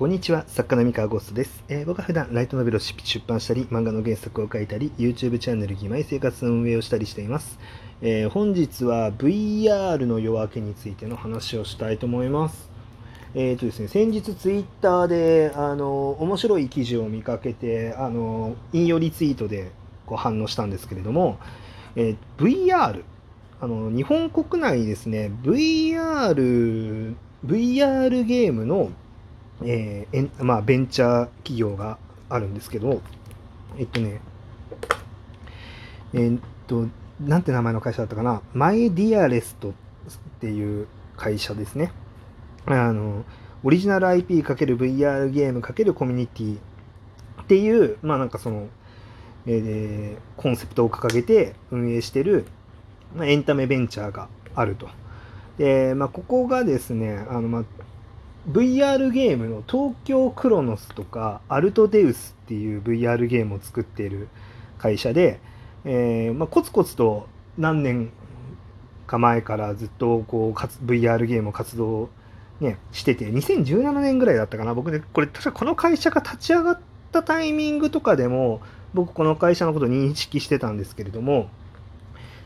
こんにちは、作家の三河ゴーストです、えー、僕は普段ライトノベルを出版したり、漫画の原作を書いたり、YouTube チャンネル義妹生活の運営をしたりしています。えー、本日は VR の夜明けについての話をしたいと思います。えーとですね、先日 Twitter であの面白い記事を見かけてあの引用リツイートでこう反応したんですけれども、えー、VR あの日本国内ですね VR VR ゲームのえーまあ、ベンチャー企業があるんですけど、えっとね、えー、っと、なんて名前の会社だったかな、マイディアレストっていう会社ですね。あの、オリジナル IP×VR ゲーム×コミュニティっていう、まあなんかその、えー、コンセプトを掲げて運営してる、まあ、エンタメベンチャーがあると。で、まあ、ここがですね、あのまあ VR ゲームの東京クロノスとかアルトデウスっていう VR ゲームを作っている会社で、えー、まあ、コツコツと何年か前からずっとこう VR ゲームを活動、ね、してて2017年ぐらいだったかな僕ねこれ確かこの会社が立ち上がったタイミングとかでも僕この会社のこと認識してたんですけれども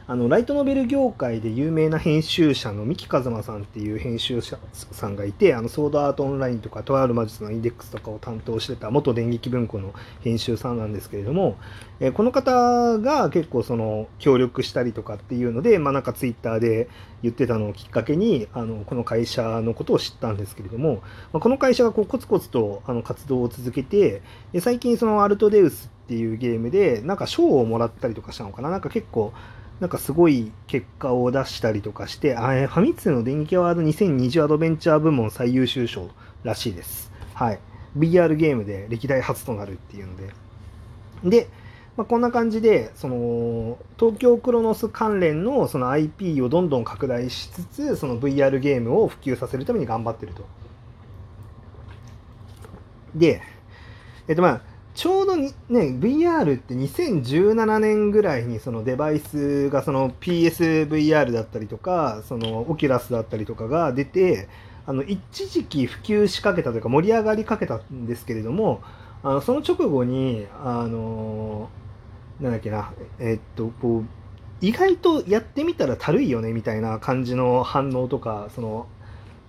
あのライトノベル業界で有名な編集者の三木一馬さんっていう編集者さんがいてあのソードアートオンラインとかとある魔術のインデックスとかを担当してた元電撃文庫の編集さんなんですけれども、えこの方が結構その協力したりとかっていうので、まあ、なんかツイッターで言ってたのをきっかけにあのこの会社のことを知ったんですけれども、まあ、この会社がこうコツコツとあの活動を続けてで最近そのアルトデウスっていうゲームでなんか賞をもらったりとかしたのかな？なんか結構なんかすごい結果を出したりとかして、あファミ通の電撃ワード2020アドベンチャー部門最優秀賞らしいです。はい。VR ゲームで歴代初となるっていうので。で、まあ、こんな感じで、その、東京クロノス関連のその IP をどんどん拡大しつつ、その VR ゲームを普及させるために頑張ってると。で、えっとまあ、ちょうどね、VR って2017年ぐらいにそのデバイスがその PSVR だったりとか、そのオキュラスだったりとかが出て、あの一時期普及しかけたというか盛り上がりかけたんですけれども、あのその直後に、あの、なんだっけな、えっと、こう、意外とやってみたらたるいよねみたいな感じの反応とか、その、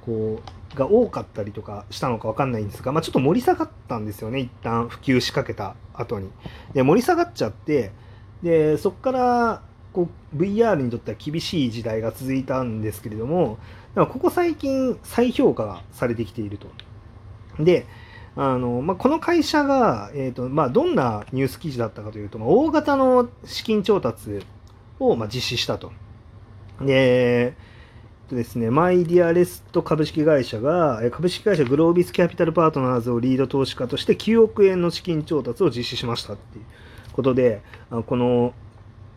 こう、が多かったりとかしたのか分かんないんですが、まあ、ちょっと盛り下がったんですよね一旦普及しかけた後にで盛り下がっちゃってでそこからこう VR にとっては厳しい時代が続いたんですけれどもここ最近再評価がされてきているとであのまあ、この会社が、えーとまあ、どんなニュース記事だったかというと、まあ、大型の資金調達を、まあ、実施したと。で、とですね、マイディアレスト株式会社が、株式会社グロービスキャピタルパートナーズをリード投資家として9億円の資金調達を実施しましたっていうことで、この、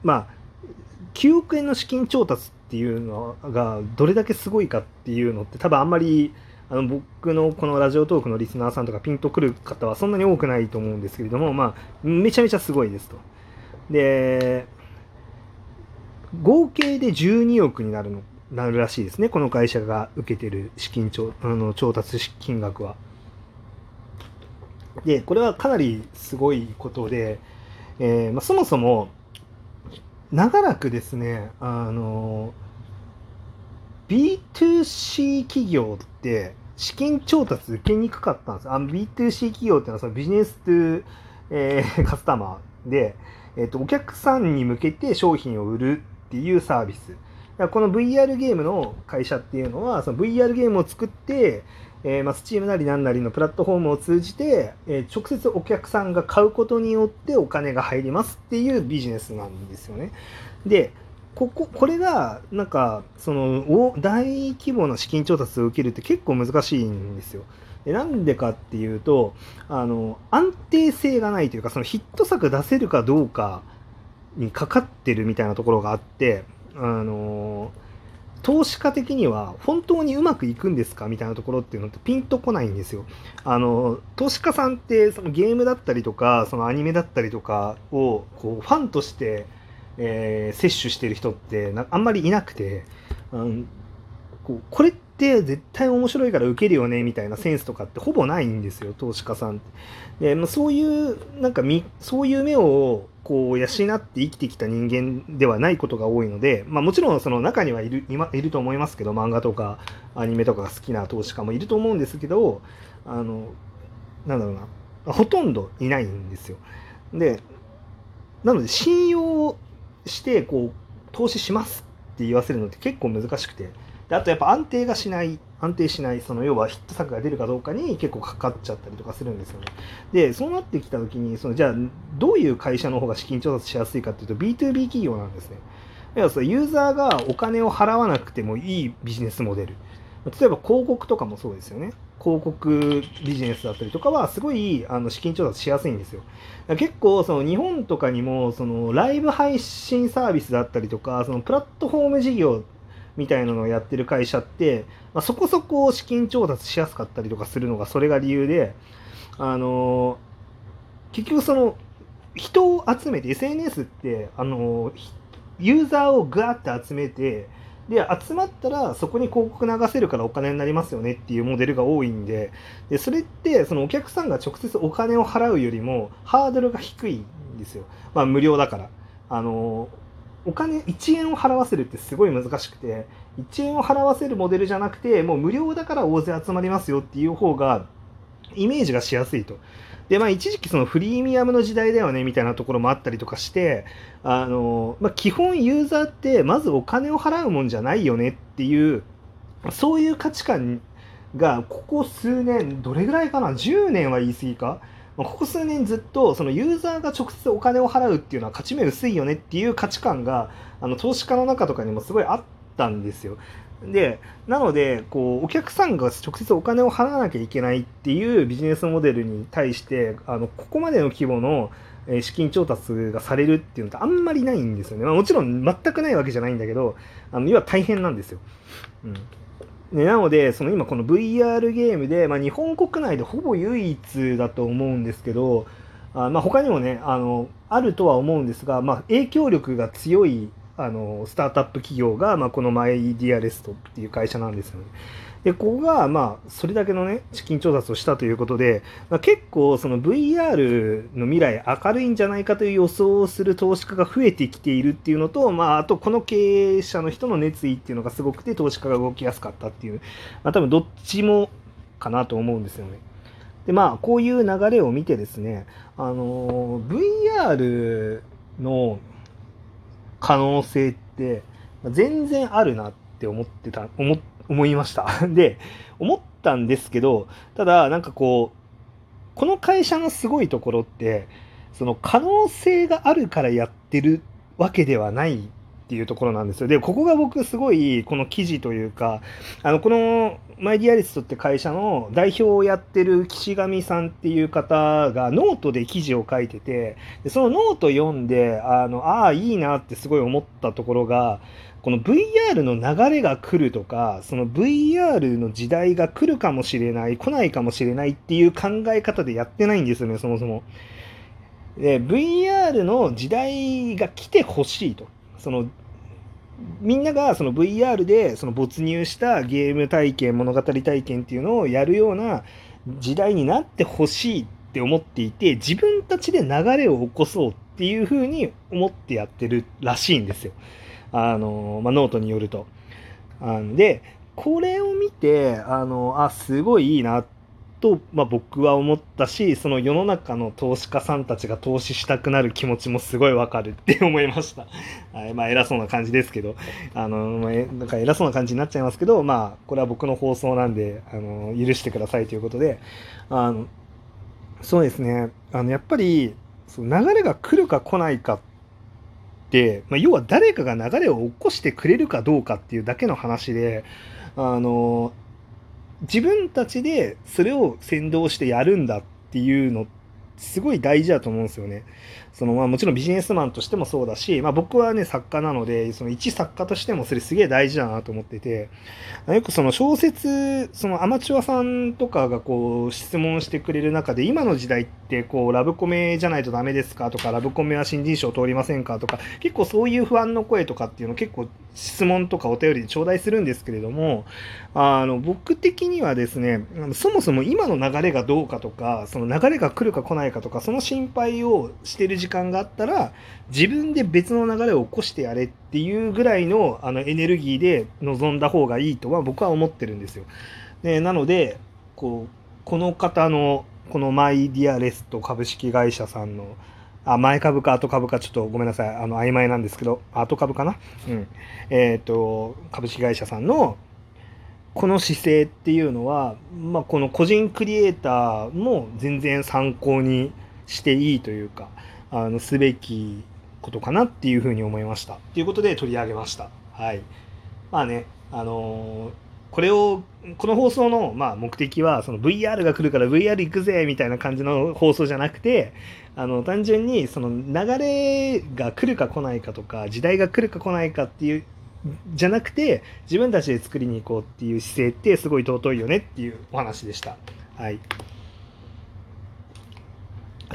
まあ、9億円の資金調達っていうのがどれだけすごいかっていうのって多分あんまりあの僕のこのラジオトークのリスナーさんとかピンとくる方はそんなに多くないと思うんですけれども、まあ、めちゃめちゃすごいですと。で、合計で12億になるのなるらしいですねこの会社が受けてる資金調あの調達金額は。でこれはかなりすごいことで、えー、まあ、そもそも長らくですねあの B2C 企業って資金調達受けにくかったんです。B2C 企業っていうのはそのビジネス2、えー、カスタマーで、えーとお客さんに向けて商品を売るっていうサービス。この VR ゲームの会社っていうのは、その VR ゲームを作って、えー、まあ、Steam なりなんなりのプラットフォームを通じて、えー、直接お客さんが買うことによってお金が入りますっていうビジネスなんですよね。で、ここ、これが、なんか、その、大規模な資金調達を受けるって結構難しいんですよ。でなんでかっていうと、あの、安定性がないというか、そのヒット作出せるかどうかにかかってるみたいなところがあって、あの投資家的には本当にうまくいくんですかみたいなところっていうのってピンとこないんですよ。あの投資家さんってそのゲームだったりとかそのアニメだったりとかをこうファンとして、えー、摂取してる人ってあんまりいなくて、うん、こうこれっって絶対面白いから受けるよねみたいなセンスとかってほぼないんですよ投資家さんで、まあ、そういうなんかみそういう目をこう養って生きてきた人間ではないことが多いので、まあ、もちろんその中にはいる今いると思いますけど漫画とかアニメとかが好きな投資家もいると思うんですけどあのなんだろうな。ほとんどいないんですよ。でなので信用してこう投資しますって言わせるのって結構難しくて。であとやっぱ安定がしない安定しないその要はヒット作が出るかどうかに結構かかっちゃったりとかするんですよね。でそうなってきた時にそのじゃあどういう会社の方が資金調達しやすいかっていうと B2B 企業なんですね。要はそユーザーがお金を払わなくてもいいビジネスモデル。例えば広告とかもそうですよね。広告ビジネスだったりとかはすごいあの資金調達しやすいんですよ。結構その日本とかにもそのライブ配信サービスだったりとかそのプラットフォーム事業みたいなのをやってる会社って、まあ、そこそこ資金調達しやすかったりとかするのがそれが理由で、あの結局その人を集めて SNS ってあのユーザーをグワッて集めてで集まったらそこに広告流せるからお金になりますよねっていうモデルが多いんででそれってそのお客さんが直接お金を払うよりもハードルが低いんですよ、まあ、無料だから。あのお金1円を払わせるってすごい難しくて1円を払わせるモデルじゃなくてもう無料だから大勢集まりますよっていう方がイメージがしやすいと。で、まあ一時期そのフリーミアムの時代だよねみたいなところもあったりとかして、あの、まあ基本ユーザーってまずお金を払うもんじゃないよねっていう、そういう価値観がここ数年、どれぐらいかな ?10 年は言い過ぎか？ここ数年ずっとそのユーザーが直接お金を払うっていうのは勝ち目薄いよねっていう価値観があの投資家の中とかにもすごいあったんですよ。で、なので、こう、お客さんが直接お金を払わなきゃいけないっていうビジネスモデルに対して、あの、ここまでの規模の資金調達がされるっていうのってあんまりないんですよね。まあ、もちろん全くないわけじゃないんだけど、あの、要は大変なんですよ。うん。ね、なので、その今この VR ゲームで、まあ、日本国内でほぼ唯一だと思うんですけど、あまあ、他にもね、あの、あるとは思うんですが、まあ、影響力が強いあのスタートアップ企業が、まあ、このマイディアレストっていう会社なんですよね。でここが、まあ、それだけのね資金調達をしたということで、まあ、結構その VR の未来明るいんじゃないかという予想をする投資家が増えてきているっていうのと、まあ、あとこの経営者の人の熱意っていうのがすごくて投資家が動きやすかったっていう、まあ、多分どっちもかなと思うんですよね。でまあこういう流れを見てですねあの VR の可能性って全然あるなって思ってた思思いました。で思ったんですけどただなんかこうこの会社のすごいところってその可能性があるからやってるわけではないっていうところなんですよ。で、ここが僕すごいこの記事というか、あの、この MyDearest って会社の代表をやってる岸上さんっていう方がノートで記事を書いてて、でそのノート読んで、あの、ああ、いいなってすごい思ったところが、この VR の流れが来るとか、その VR の時代が来るかもしれない、来ないかもしれないっていう考え方でやってないんですよね、そもそも。で、VR の時代が来てほしいと。そのみんながその VR でその没入したゲーム体験物語体験っていうのをやるような時代になってほしいって思っていて自分たちで流れを起こそうっていうふうに思ってやってるらしいんですよ。あのまあ、ノートによると。あでこれを見てあのあすごいいいなってと、まあ、僕は思ったしその世の中の投資家さんたちが投資したくなる気持ちもすごいわかるって思いました。はい、まあ偉そうな感じですけど。あの、まあ、なんか偉そうな感じになっちゃいますけどまあこれは僕の放送なんであの許してくださいということで。あのそうですね。あのやっぱりその流れが来るか来ないかって、まあ、要は誰かが流れを起こしてくれるかどうかっていうだけの話であの自分たちでそれを先導してやるんだっていうのすごい大事だと思うんですよね。そのまあもちろんビジネスマンとしてもそうだし、まあ、僕はね作家なのでその一作家としてもそれすげえ大事だなと思っててよくその小説そのアマチュアさんとかがこう質問してくれる中で今の時代ってこうラブコメじゃないとダメですかとかラブコメは新人賞通りませんかとか結構そういう不安の声とかっていうの結構質問とかお便りで頂戴するんですけれどもあの僕的にはですねそもそも今の流れがどうかとかその流れが来るか来ないかとかその心配をしてる時時間があったら自分で別の流れを起こしてやれっていうぐらいのあのエネルギーで臨んだ方がいいとは僕は思ってるんですよ。でなのでこうこの方のこのマイディアレスト株式会社さんのあ前株か後株かちょっとごめんなさい。あの曖昧なんですけど後株かな？うん。えっ、ー、と株式会社さんのこの姿勢っていうのは、まあ、この個人クリエイターも全然参考にしていいというかあのすべきことかなっていうふうに思いました。ということで取り上げました。はい。まあねあのーこれをこの放送のまあ目的はその VR が来るから VR 行くぜみたいな感じの放送じゃなくてあの単純にその流れが来るか来ないかとか時代が来るか来ないかっていうじゃなくて自分たちで作りに行こうっていう姿勢ってすごい尊いよねっていうお話でした。はい、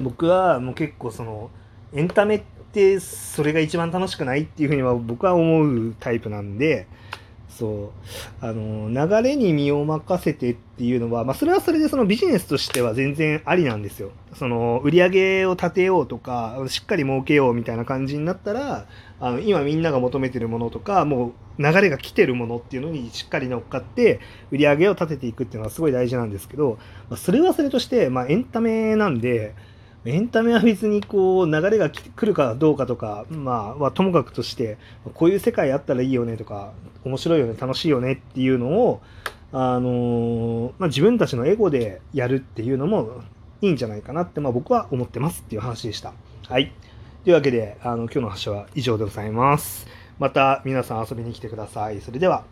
僕はもう結構そのエンタメってそれが一番楽しくないっていうふうには僕は思うタイプなんでそうあの流れに身を任せてっていうのは、まあ、それはそれでそのビジネスとしては全然ありなんですよ。その売り上げを立てようとかしっかり儲けようみたいな感じになったらあの今みんなが求めてるものとかもう流れが来てるものっていうのにしっかり乗っかって売り上げを立てていくっていうのはすごい大事なんですけど、まあ、それはそれとして、まあ、エンタメなんで。エンタメは別にこう流れが来るかどうかとか、まあ、ともかくとしてこういう世界あったらいいよねとか面白いよね楽しいよねっていうのを、あのまあ、自分たちのエゴでやるっていうのもいいんじゃないかなって、まあ、僕は思ってますっていう話でした。はい。というわけであの今日の話は以上でございます。また皆さん遊びに来てください。それでは。